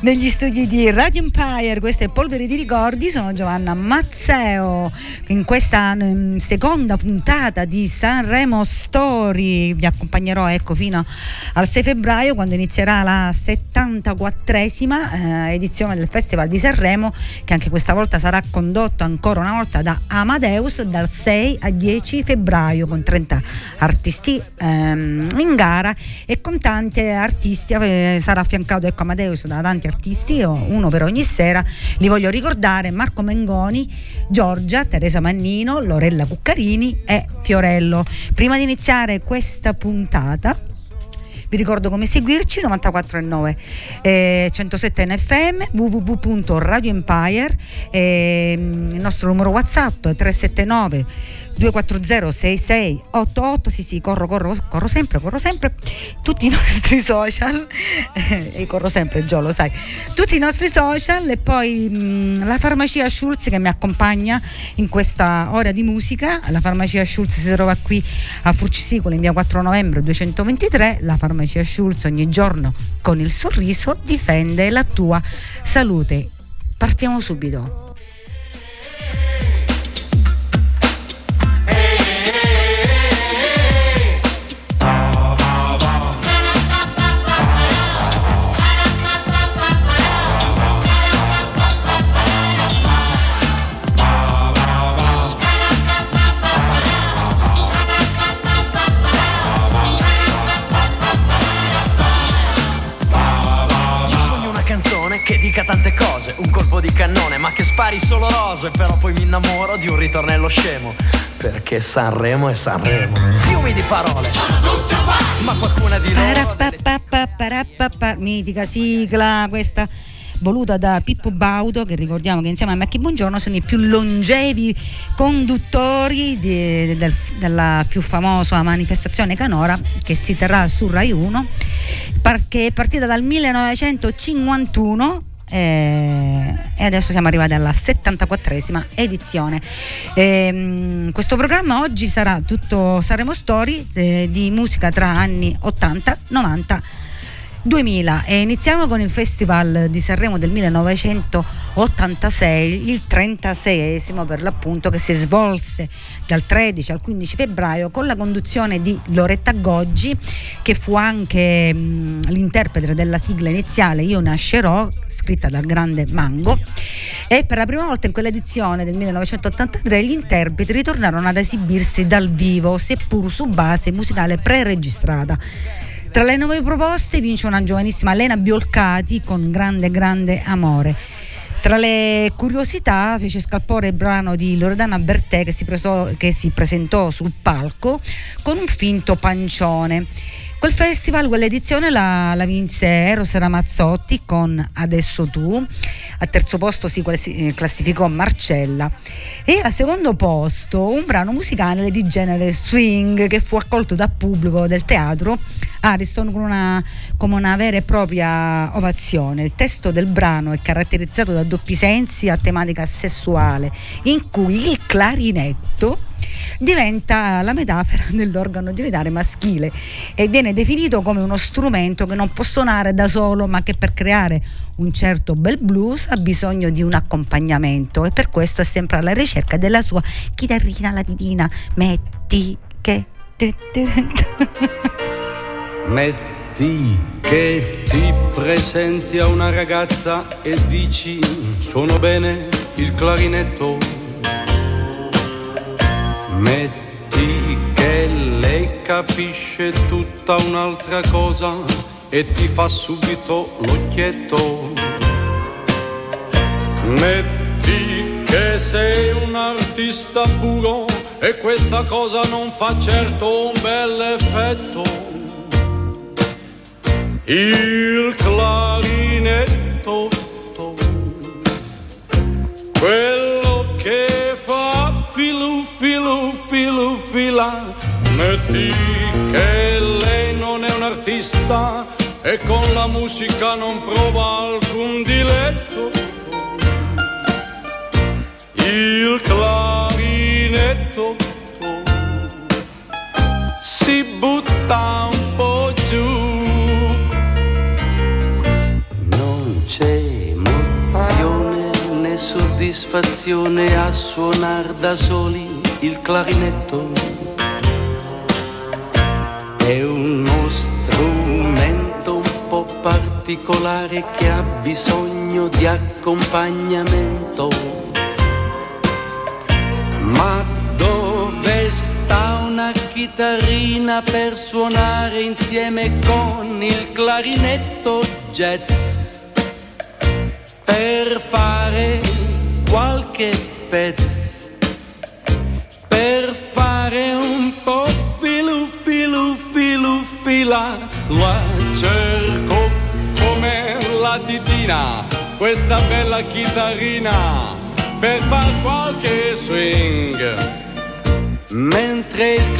negli studi di Radio Empire, questa è Polvere di Ricordi, sono Giovanna Mazzeo, in questa mm, seconda puntata di Sanremo Story vi accompagnerò ecco, fino al 6 febbraio quando inizierà la 74esima eh, edizione del Festival di Sanremo che anche questa volta sarà condotto ancora una volta da Amadeus dal 6 al 10 febbraio con 30 artisti ehm, in gara e con tanti artisti eh, sarà affiancato ecco, Amadeus da tanti artisti, uno per ogni sera. Li voglio ricordare Marco Mengoni, Giorgia, Teresa Mannino, Lorella Cuccarini e Fiorello. Prima di iniziare questa puntata vi ricordo come seguirci 94.9 eh, 107 NFM www.radioempire eh, il nostro numero whatsapp 379 240 6688 sì sì corro corro corro sempre corro sempre. Tutti i nostri social e corro sempre Gio lo sai. Tutti i nostri social e poi mh, la farmacia Schulz che mi accompagna in questa ora di musica. La farmacia Schulz si trova qui a Furcisicolo in via 4 novembre 223 la farmacia Schulz ogni giorno con il sorriso difende la tua salute. Partiamo subito cose, un colpo di cannone, ma che spari solo rose, però poi mi innamoro di un ritornello scemo, perché Sanremo è Sanremo. Fiumi di parole, sono tutte uguali, ma qualcuna di loro... Mitica sigla questa voluta da Pippo Baudo, che ricordiamo che insieme a Macchi Buongiorno sono i più longevi conduttori di, del, della più famosa manifestazione canora che si terrà su Rai 1, che è partita dal 1951 eh, e adesso siamo arrivati alla 74esima edizione. Eh, questo programma oggi sarà tutto Saremo Story eh, di musica tra anni 80, 90 2000 e iniziamo con il Festival di Sanremo del 1986, il 36esimo per l'appunto che si svolse dal 13 al 15 febbraio con la conduzione di Loretta Goggi che fu anche mh, l'interprete della sigla iniziale Io nascerò scritta dal grande Mango. E per la prima volta in quell'edizione del 1983 gli interpreti ritornarono ad esibirsi dal vivo seppur su base musicale pre-registrata tra le nuove proposte vince una giovanissima Lena Biolcati con grande grande amore. Tra le curiosità fece scalpore il brano di Loredana Bertè che si, preso, che si presentò sul palco con un finto pancione. Quel festival, quell'edizione la, la vinse Eros Ramazzotti con Adesso tu, al terzo posto si classificò Marcella e al secondo posto un brano musicale di genere swing che fu accolto dal pubblico del teatro Ariston con una, come una vera e propria ovazione. Il testo del brano è caratterizzato da doppi sensi a tematica sessuale in cui il clarinetto diventa la metafora dell'organo genitale maschile e viene definito come uno strumento che non può suonare da solo ma che per creare un certo bel blues ha bisogno di un accompagnamento. E per questo è sempre alla ricerca della sua chitarrina latitina. Metti che metti che ti presenti a una ragazza e dici suono bene il clarinetto Metti che lei capisce tutta un'altra cosa e ti fa subito l'occhietto. Metti che sei un artista puro e questa cosa non fa certo un bel effetto. Il clarinetto quello fila metti che lei non è un artista e con la musica non prova alcun diletto. Il clarinetto si butta un po' giù. Non c'è soddisfazione a suonar da soli il clarinetto. È uno strumento un po' particolare che ha bisogno di accompagnamento. Ma dove sta una chitarrina per suonare insieme con il clarinetto jazz? per fare qualche pezzo, fare un po' filu filu filu fila, la cerco come la titina, questa bella chitarrina, per far qualche swing, mentre il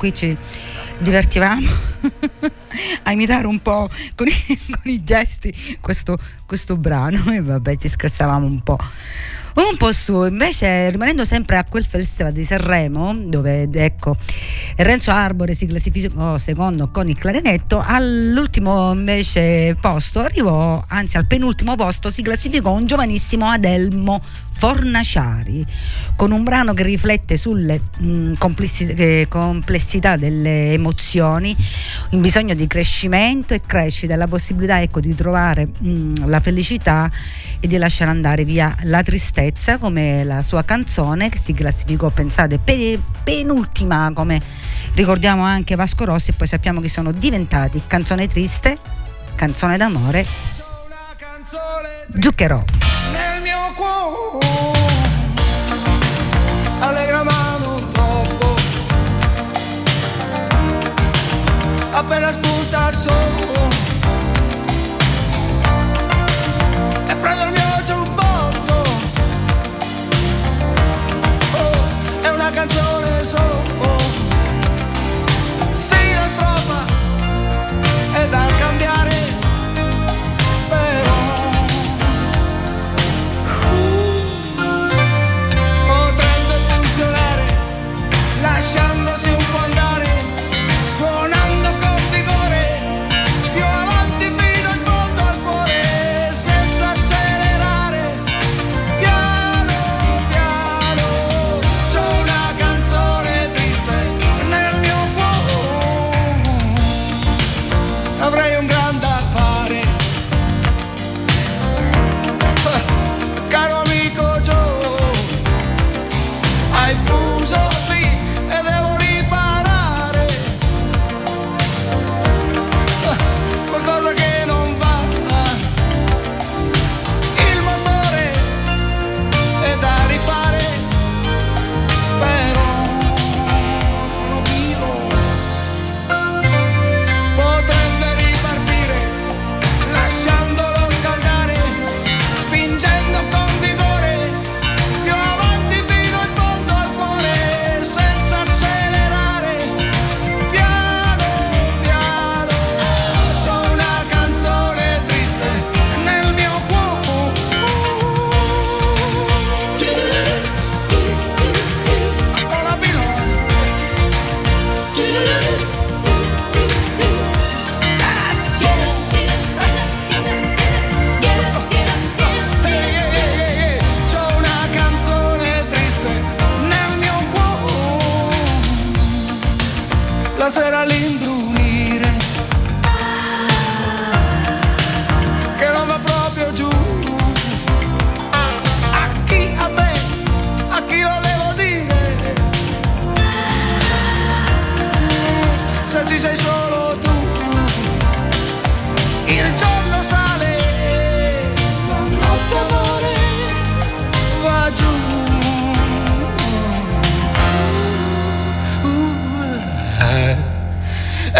qui ci divertivamo a imitare un po' con i, con i gesti questo, questo brano. E vabbè ci scherzavamo un po' un po' su, invece rimanendo sempre a quel festival di Sanremo, dove ecco Renzo Arbore si classificò secondo con il clarinetto, all'ultimo invece posto arrivò, anzi al penultimo posto si classificò un giovanissimo Adelmo Fornaciari, con un brano che riflette sulle mh, complessi- eh, complessità delle emozioni, il bisogno di crescimento e crescita, la possibilità ecco, di trovare mh, la felicità e di lasciare andare via la tristezza, come la sua canzone che si classificò, pensate, pe- penultima, come ricordiamo anche Vasco Rossi e poi sappiamo che sono diventati canzone triste, canzone d'amore, zucchero. Nel mio cuore allegra ma non troppo. Appena spunta il sole e prendo il mio giubbotto oh, è una canzone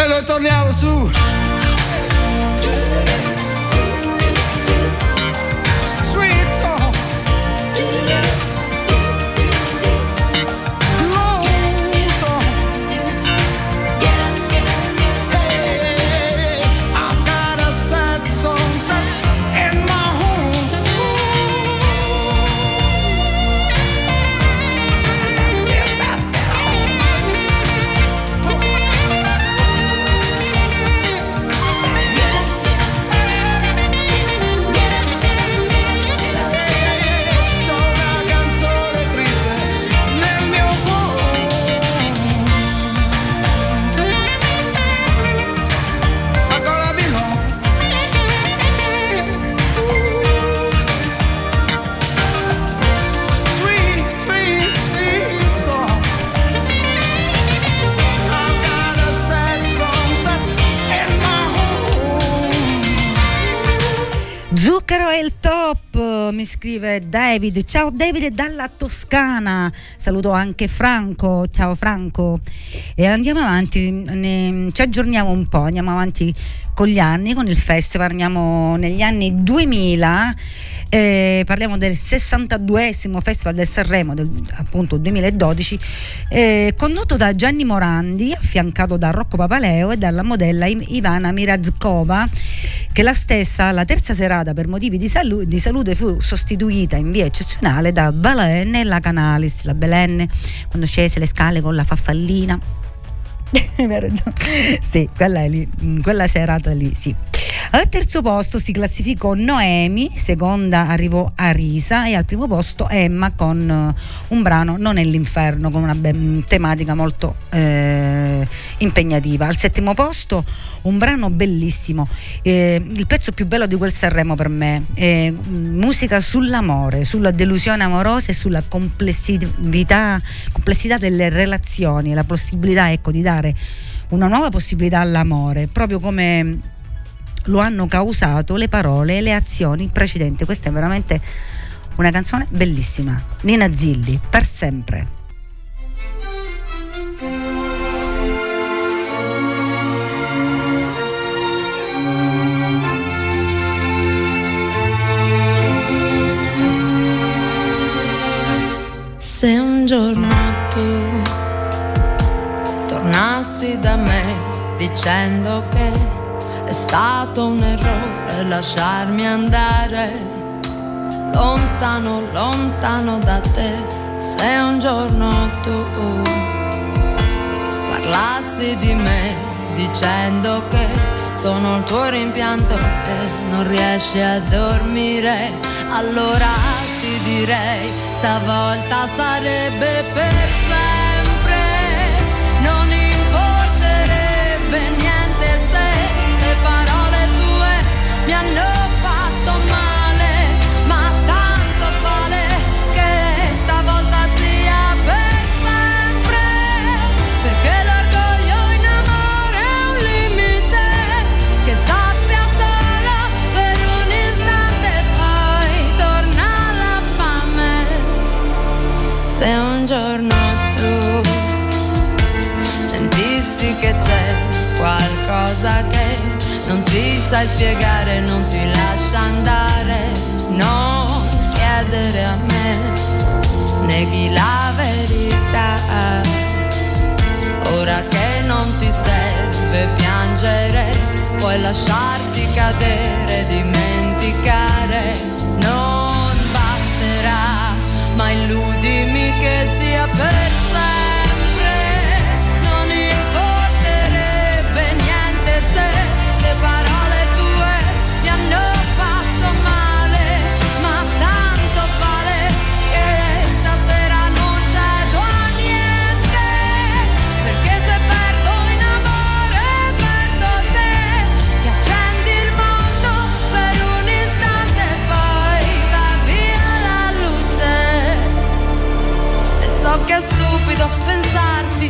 e noi torniamo su David. Ciao David dalla Toscana. Saluto anche Franco. Ciao Franco. E andiamo avanti, ne- ci aggiorniamo un po', andiamo avanti con gli anni, con il festival. Andiamo negli anni 2000. eh, parliamo del 62esimo Festival del Sanremo del appunto 2012 eh, condotto da Gianni Morandi affiancato da Rocco Papaleo e dalla modella Ivana Mirazkova che la stessa la terza serata per motivi di, salu- di salute fu sostituita in via eccezionale da Belen e la Canalis la Belen quando scese le scale con la faffallina hai ragione. sì, quella, lì, mm, quella serata lì, sì. Al terzo posto si classificò Noemi, seconda arrivò Arisa e al primo posto Emma con eh, un brano Non è l'inferno, con una be- tematica molto eh, impegnativa. Al settimo posto un brano bellissimo, eh, il pezzo più bello di quel Sanremo per me, eh, musica sull'amore, sulla delusione amorosa e sulla complessità, complessità delle relazioni, la possibilità ecco, di dare una nuova possibilità all'amore, proprio come lo hanno causato le parole e le azioni precedenti. Questa è veramente una canzone bellissima. Nina Zilli, per sempre. Se un giorno tu tornassi da me dicendo che è stato un errore lasciarmi andare. Lontano, lontano da te, se un giorno tu parlassi di me dicendo che sono il tuo rimpianto e non riesci a dormire, allora ti direi stavolta sarebbe per puoi lasciarti cadere, dimenticare, non basterà, ma illudimi che sia per sempre.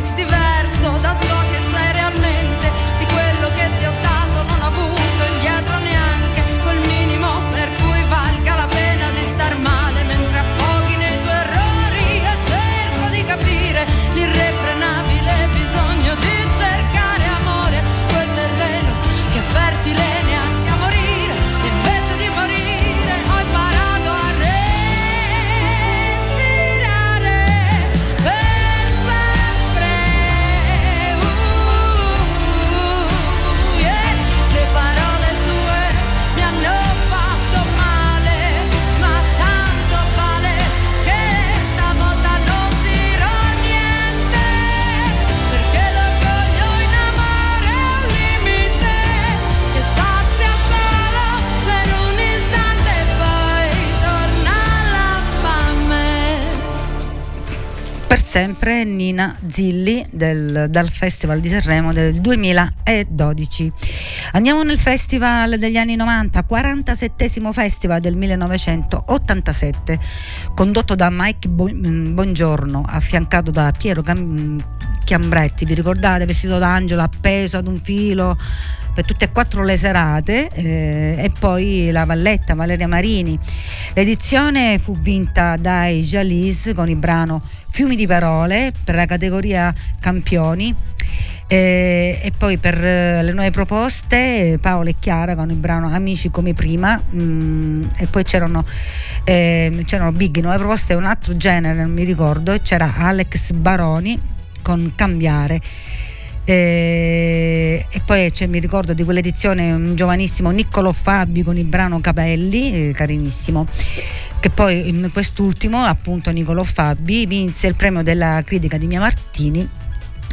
gitti ver soda sempre Nina Zilli del, dal Festival di Sanremo del 2012. Andiamo nel Festival degli anni 90, 47 Festival del 1987, condotto da Mike Buongiorno, affiancato da Piero Chiambretti, vi ricordate, vestito d'angelo appeso ad un filo per tutte e quattro le serate eh, e poi la Valletta Valeria Marini. L'edizione fu vinta dai Jalis con il brano Fiumi di parole per la categoria campioni. Eh, e poi per eh, le nuove proposte Paola e Chiara con il brano Amici come prima mm, e poi c'erano, eh, c'erano Big nuove proposte un altro genere non mi ricordo e c'era Alex Baroni con Cambiare e, e poi mi ricordo di quell'edizione un giovanissimo Niccolo Fabi con il brano Capelli, eh, carinissimo che poi in quest'ultimo appunto Niccolo Fabi vinse il premio della critica di Mia Martini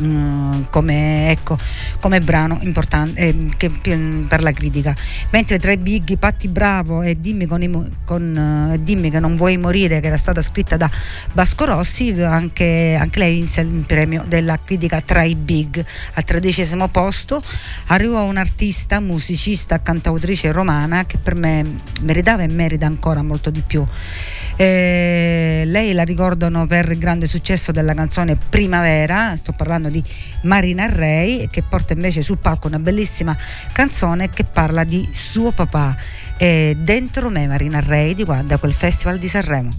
Mm, come, ecco, come, brano importante eh, che, per la critica. Mentre tra i big Patti Bravo e Dimmi, con, con, eh, Dimmi, che non vuoi morire, che era stata scritta da Vasco Rossi, anche, anche lei vinse il premio della critica tra i big. Al tredicesimo posto arrivò un'artista, musicista, cantautrice romana che per me meritava e merita ancora molto di più. Eh, lei la ricordano per il grande successo della canzone Primavera, sto parlando di Marina Rey, che porta invece sul palco una bellissima canzone che parla di suo papà. Eh, dentro me Marina Rey di qua, da quel festival di Sanremo.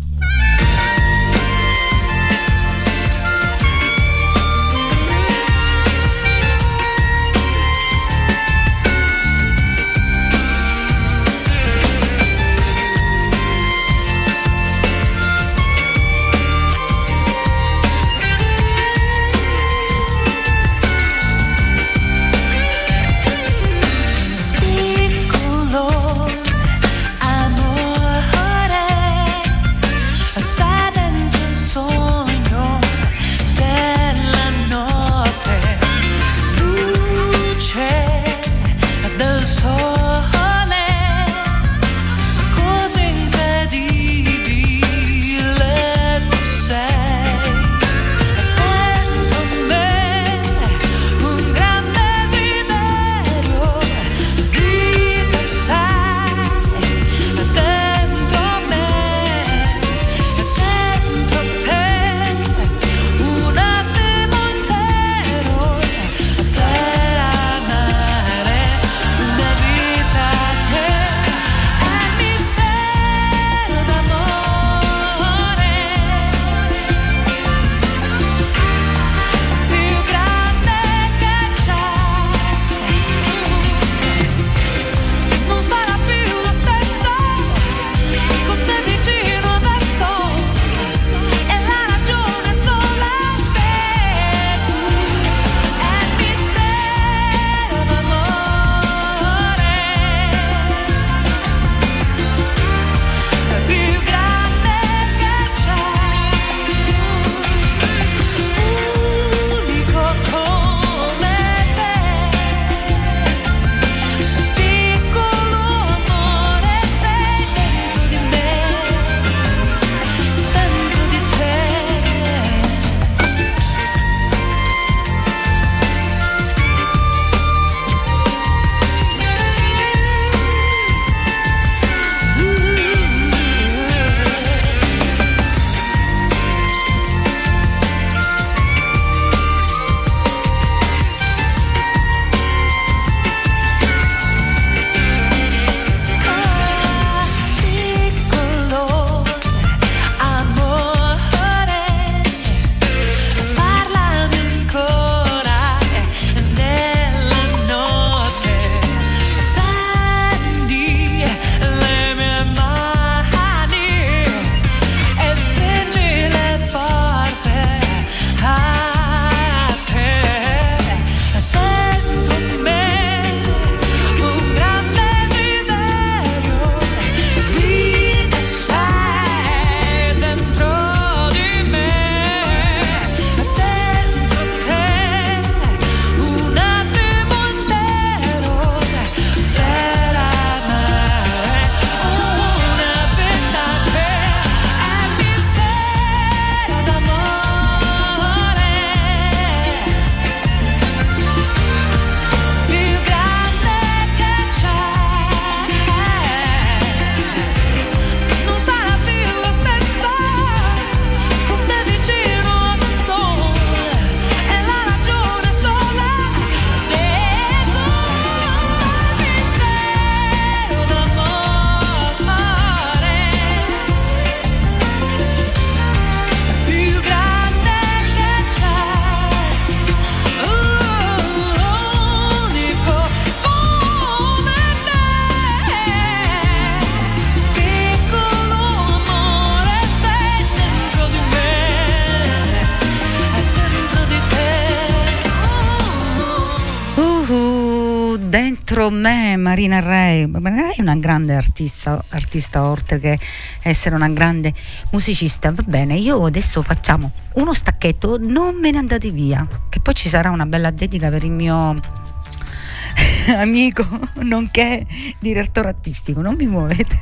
Marina Ray. Marina Ray è una grande artista, artista oltre che essere una grande musicista. Va bene, io adesso facciamo uno stacchetto, non me ne andate via, che poi ci sarà una bella dedica per il mio amico, nonché direttore artistico. Non mi muovete.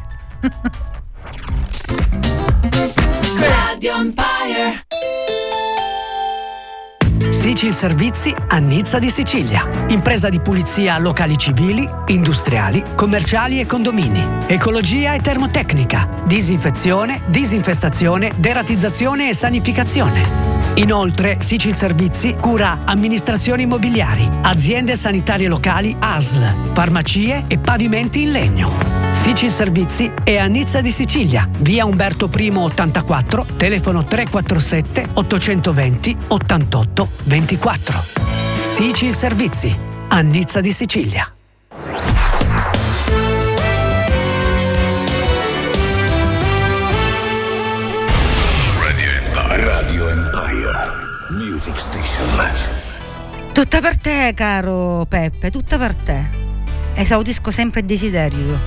Radio Empire. Sicil Servizi a Nizza di Sicilia. Impresa di pulizia a locali civili, industriali, commerciali e condomini. Ecologia e termotecnica. Disinfezione, disinfestazione, deratizzazione e sanificazione. Inoltre, Sicil Servizi cura amministrazioni immobiliari, aziende sanitarie locali ASL, farmacie e pavimenti in legno. Sicil Servizi è a Nizza di Sicilia, via Umberto I 84, telefono 347 820 88 24. Sicil Servizi, a Nizza di Sicilia. Radio Empire. Radio Empire. Music Station. Tutta per te, caro Peppe, tutta per te. Esaudisco sempre il desiderio.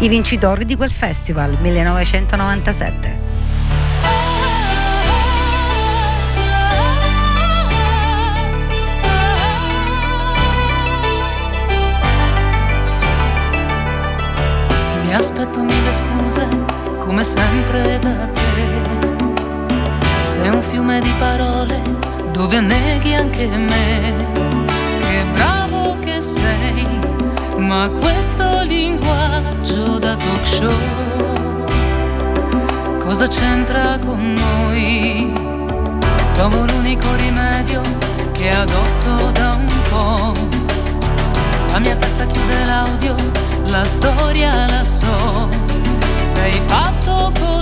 I vincitori di quel festival 1997. Aspetto mille scuse, come sempre da te. Sei un fiume di parole dove neghi anche me. Che bravo che sei, ma questo linguaggio da talk show cosa c'entra con noi? Trovo l'unico rimedio che adotto da un po'. La mia testa chiude l'audio, la storia la so. Sei fatto così,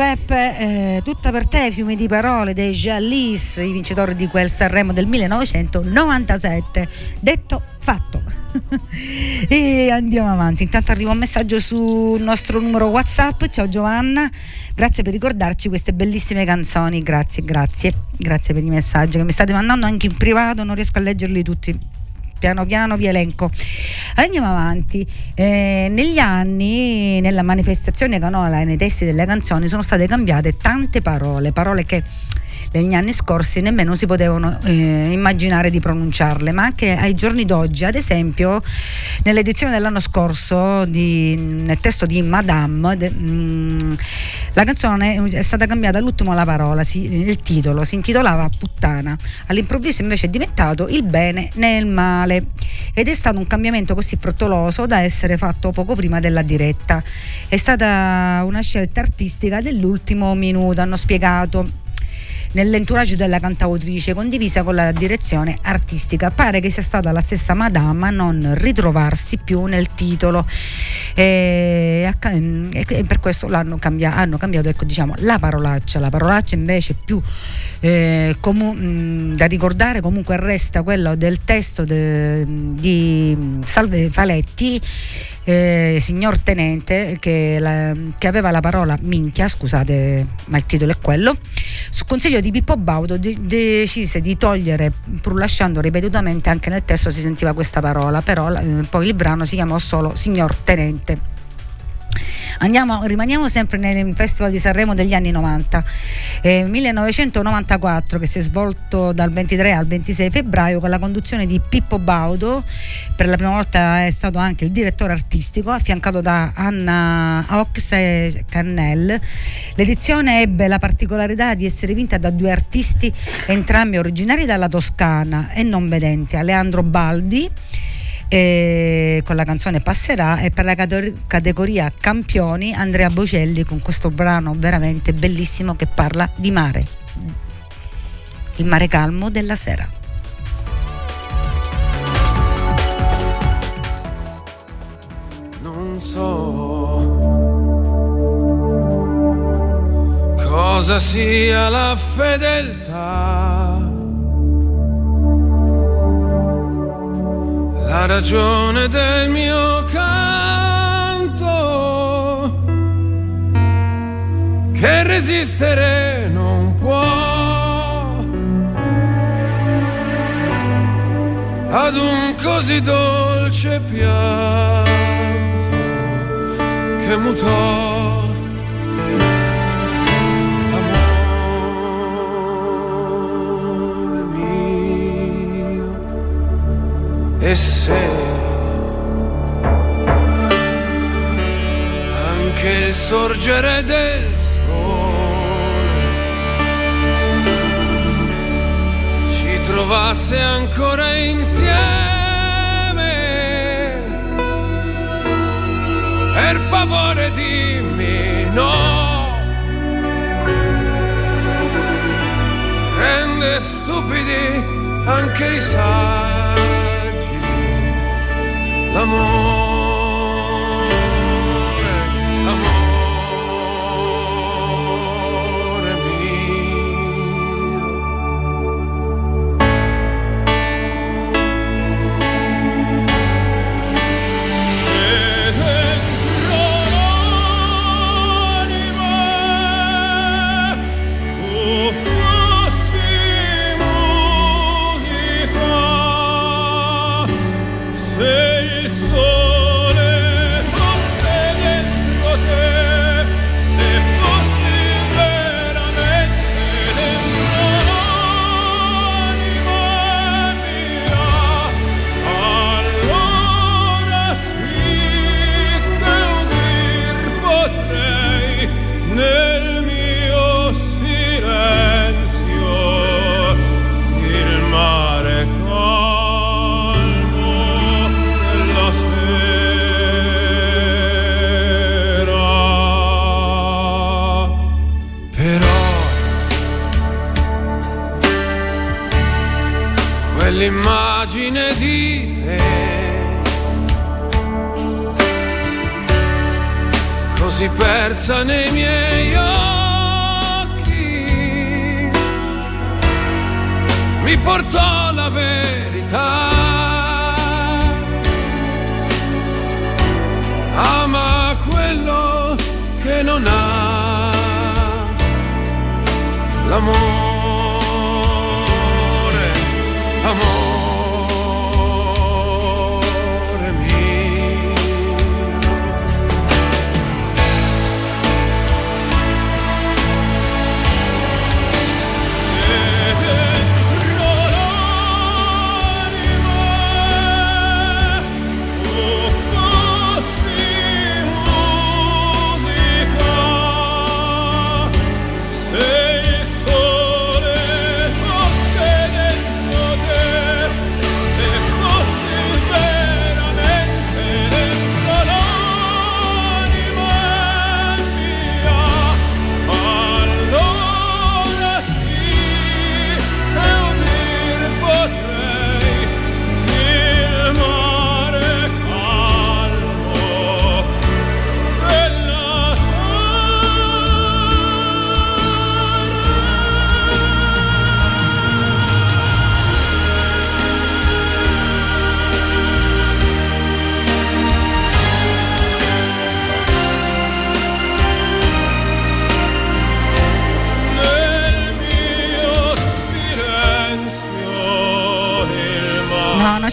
Peppe, eh, tutta per te, fiumi di parole dei Jallis, i vincitori di quel Sanremo del 1997. Detto fatto. e andiamo avanti. Intanto arriva un messaggio sul nostro numero WhatsApp. Ciao Giovanna, grazie per ricordarci queste bellissime canzoni. Grazie, grazie, grazie per i messaggi che mi state mandando anche in privato. Non riesco a leggerli tutti piano piano vi elenco. Andiamo avanti. Eh, negli anni, nella manifestazione canola e nei testi delle canzoni sono state cambiate tante parole, parole che negli anni scorsi nemmeno si potevano eh, immaginare di pronunciarle, ma anche ai giorni d'oggi, ad esempio nell'edizione dell'anno scorso di, nel testo di Madame, de, mh, mm, la canzone è stata cambiata all'ultimo la parola, si, il titolo si intitolava Puttana, all'improvviso invece è diventato il bene nel male. Ed è stato un cambiamento così frettoloso da essere fatto poco prima della diretta. È stata una scelta artistica dell'ultimo minuto, hanno spiegato nell'entourage della cantautrice condivisa con la direzione artistica. Pare che sia stata la stessa Madame a non ritrovarsi più nel titolo e, e per questo l'hanno cambiato, hanno cambiato ecco, diciamo, la parolaccia. La parolaccia invece più eh, comu- da ricordare comunque resta quello del testo de, di Salve Faletti eh, signor tenente che, la, che, aveva la parola minchia, scusate ma il titolo è quello, su consiglio di Pippo Baudo de- decise di togliere, pur lasciando ripetutamente anche nel testo si sentiva questa parola, però eh, poi il brano si chiamò solo signor tenente. Andiamo, rimaniamo sempre nel Festival di Sanremo degli anni 90, eh, 1994 che si è svolto dal 23 al 26 febbraio con la conduzione di Pippo Baudo, per la prima volta è stato anche il direttore artistico, affiancato da Anna Ox e Cannell. L'edizione ebbe la particolarità di essere vinta da due artisti entrambi originari dalla Toscana e non vedenti, Aleandro Baldi e con la canzone Passerà e per la categoria campioni Andrea Bocelli con questo brano veramente bellissimo che parla di mare, il mare calmo della sera. Non so cosa sia la fedeltà la ragione del mio canto che resistere non può. Ad un così dolce pianto che mutò e se anche il sorgere del sole ci trovasse ancora insieme. Per favore dimmi no. Rende stupidi anche i sai l'amour.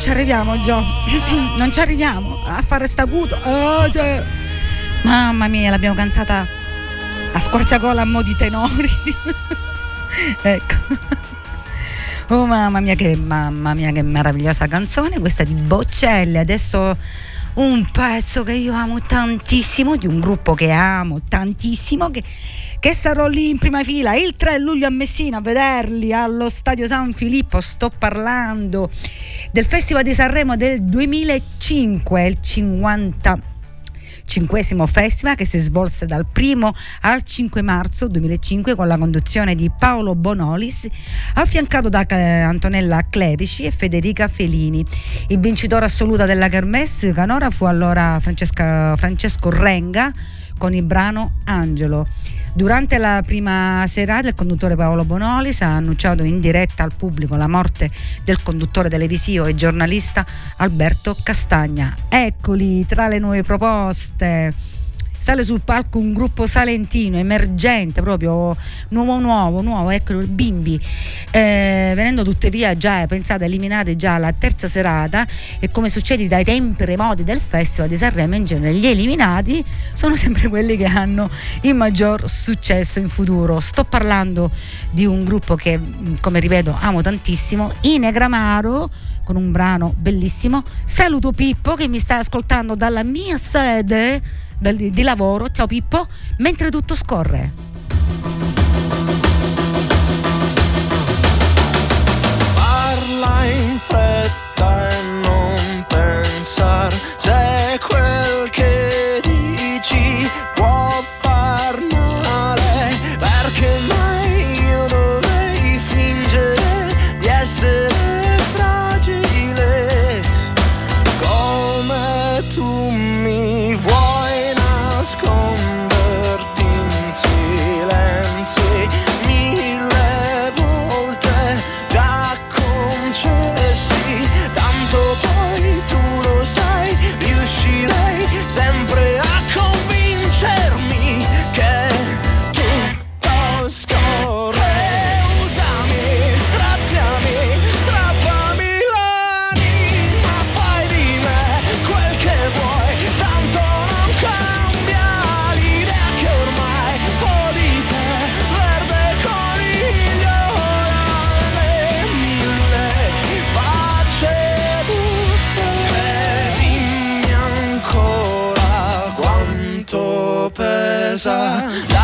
Ci arriviamo Gio. Non ci arriviamo a fare stacuto oh, cioè. mamma mia l'abbiamo cantata a squarciagola a mo' di tenori. Ecco. Oh mamma mia che mamma mia che meravigliosa canzone questa di Boccelli adesso un pezzo che io amo tantissimo di un gruppo che amo tantissimo che che sarò lì in prima fila il 3 luglio a Messina a vederli allo Stadio San Filippo. Sto parlando del Festival di Sanremo del 2005, il 50 cinquesimo festival che si svolse dal 1 al 5 marzo 2005 con la conduzione di Paolo Bonolis affiancato da Antonella Clerici e Federica Felini. Il vincitore assoluto della Kermesse canora fu allora Francesco Renga con il brano Angelo. Durante la prima serata il conduttore Paolo Bonolis ha annunciato in diretta al pubblico la morte del conduttore televisivo e giornalista Alberto Castagna. Eccoli tra le nuove proposte sale sul palco un gruppo salentino emergente proprio nuovo nuovo nuovo ecco bimbi. Eh, venendo tutte via già pensate eliminate già alla terza serata e come succede dai tempi remoti del festival di Sanremo in genere gli eliminati sono sempre quelli che hanno il maggior successo in futuro. Sto parlando di un gruppo che come ripeto amo tantissimo Inegramaro con un brano bellissimo saluto Pippo che mi sta ascoltando dalla mia sede di lavoro, ciao Pippo, mentre tutto scorre. Parla in fretta e non pensar. Se cabeza.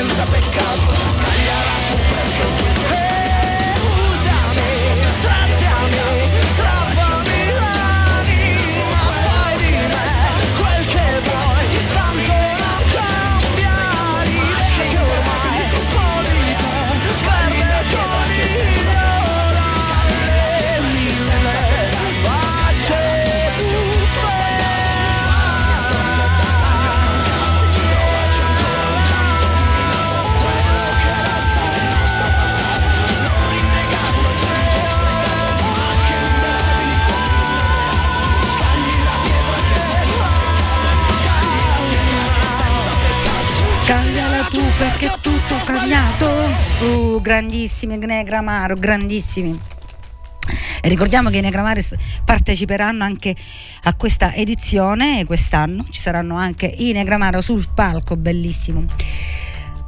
Senza peccato Grandissimi Negramaro, grandissimi. E ricordiamo che i Negramare s- parteciperanno anche a questa edizione quest'anno, ci saranno anche i Negramaro sul palco, bellissimo.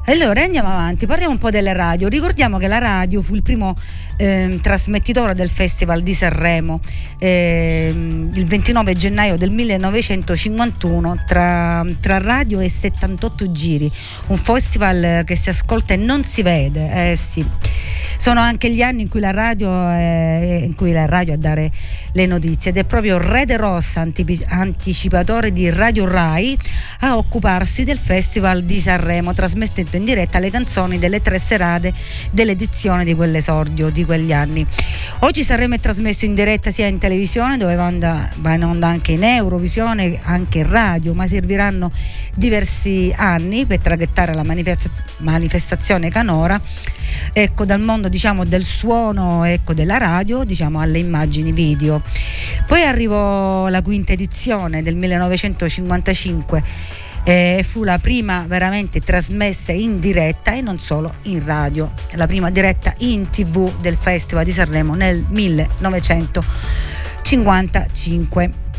Allora andiamo avanti, parliamo un po' delle radio. Ricordiamo che la radio fu il primo ehm, trasmettitore del Festival di Sanremo ehm, il 29 gennaio del 1951 tra, tra radio e 78 giri, un festival che si ascolta e non si vede. Eh sì. Sono anche gli anni in cui la radio è, cui la radio a dare le notizie ed è proprio Rede Rossa, antipi- anticipatore di Radio Rai, a occuparsi del Festival di Sanremo, trasmettendo in diretta le canzoni delle tre serate dell'edizione di quell'esordio di quegli anni. Oggi Sanremo è trasmesso in diretta sia in televisione, dove va, onda- va in onda anche in Eurovisione, anche in radio, ma serviranno diversi anni per traghettare la manifestaz- manifestazione canora ecco, dal mondo diciamo, del suono ecco, della radio diciamo, alle immagini video. Poi arrivò la quinta edizione del 1955 eh, fu la prima veramente trasmessa in diretta e non solo in radio, la prima diretta in tv del Festival di Sanremo nel 1955.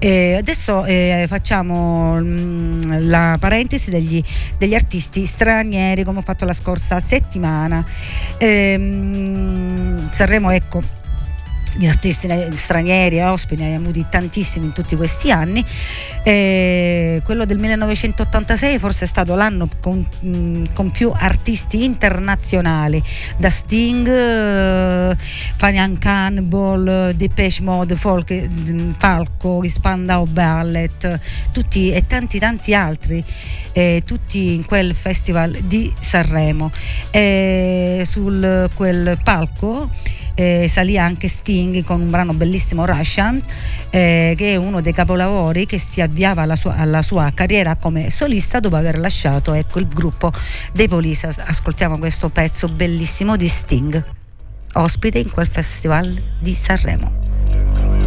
E adesso eh, facciamo mm, la parentesi degli, degli artisti stranieri come ho fatto la scorsa settimana. Ehm, Sanremo ecco di artisti stranieri e ospiti ne abbiamo avuti tantissimi in tutti questi anni. Eh, quello del 1986 forse è stato l'anno con, mh, con più artisti internazionali. Da Sting eh, Fanian Cannibal Depeche Mode Folk, mh, Falco Spandau Ballet tutti e tanti tanti altri eh, tutti in quel festival di Sanremo. Eh, sul quel palco eh, salì anche Sting con un brano bellissimo Russian eh, che è uno dei capolavori che si avviava alla sua, alla sua, carriera come solista dopo aver lasciato ecco, il gruppo dei Police. Ascoltiamo questo pezzo bellissimo di Sting ospite in quel festival di Sanremo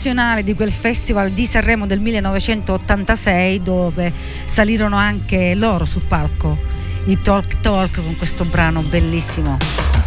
ospiti internazionali di quel festival di Sanremo del 1986 dove salirono anche loro sul palco, i Talk Talk con questo brano bellissimo.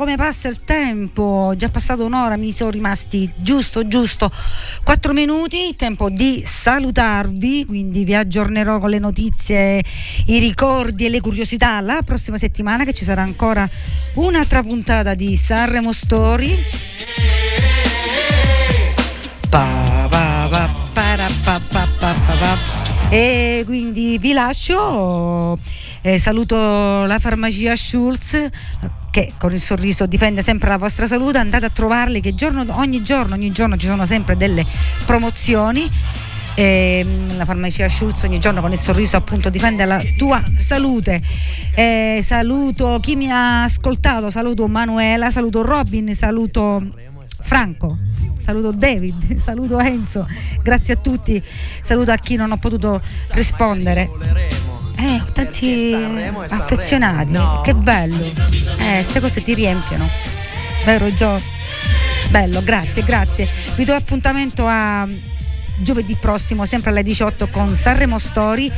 Come passa il tempo, già passato un'ora, mi sono rimasti giusto, giusto 4 minuti, tempo di salutarvi, quindi vi aggiornerò con le notizie, i ricordi e le curiosità la prossima settimana che ci sarà ancora un'altra puntata di Sanremo Story. E quindi vi lascio, eh, saluto la farmacia Schulz, che con il sorriso difende sempre la vostra salute, andate a trovarli che giorno, ogni giorno, ogni giorno ci sono sempre delle promozioni. E ehm, la farmacia Schulz ogni giorno con il sorriso appunto difende la tua salute. Eh, saluto chi mi ha ascoltato saluto Manuela saluto Robin saluto Franco saluto David saluto Enzo grazie a tutti. Saluto a chi non ho potuto rispondere Eh, ho tanti affezionati, no. che bello. Eh, queste cose ti riempiono. Vero Gio? Bello, grazie, grazie. Vi do appuntamento a giovedì prossimo, sempre alle 18 con Sanremo Story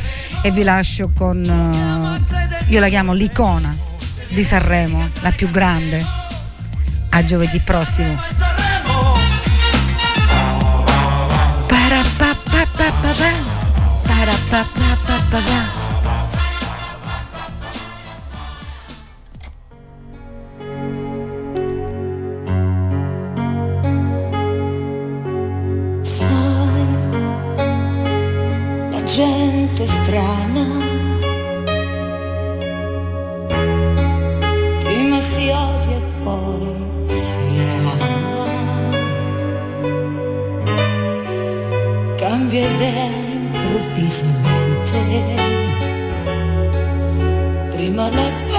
e vi lascio con, uh, io la chiamo l'icona di Sanremo, la più grande. A giovedì prossimo. Para gente strana. Prima si odia e poi si ama. Cambia idea improvvisamente. Prima la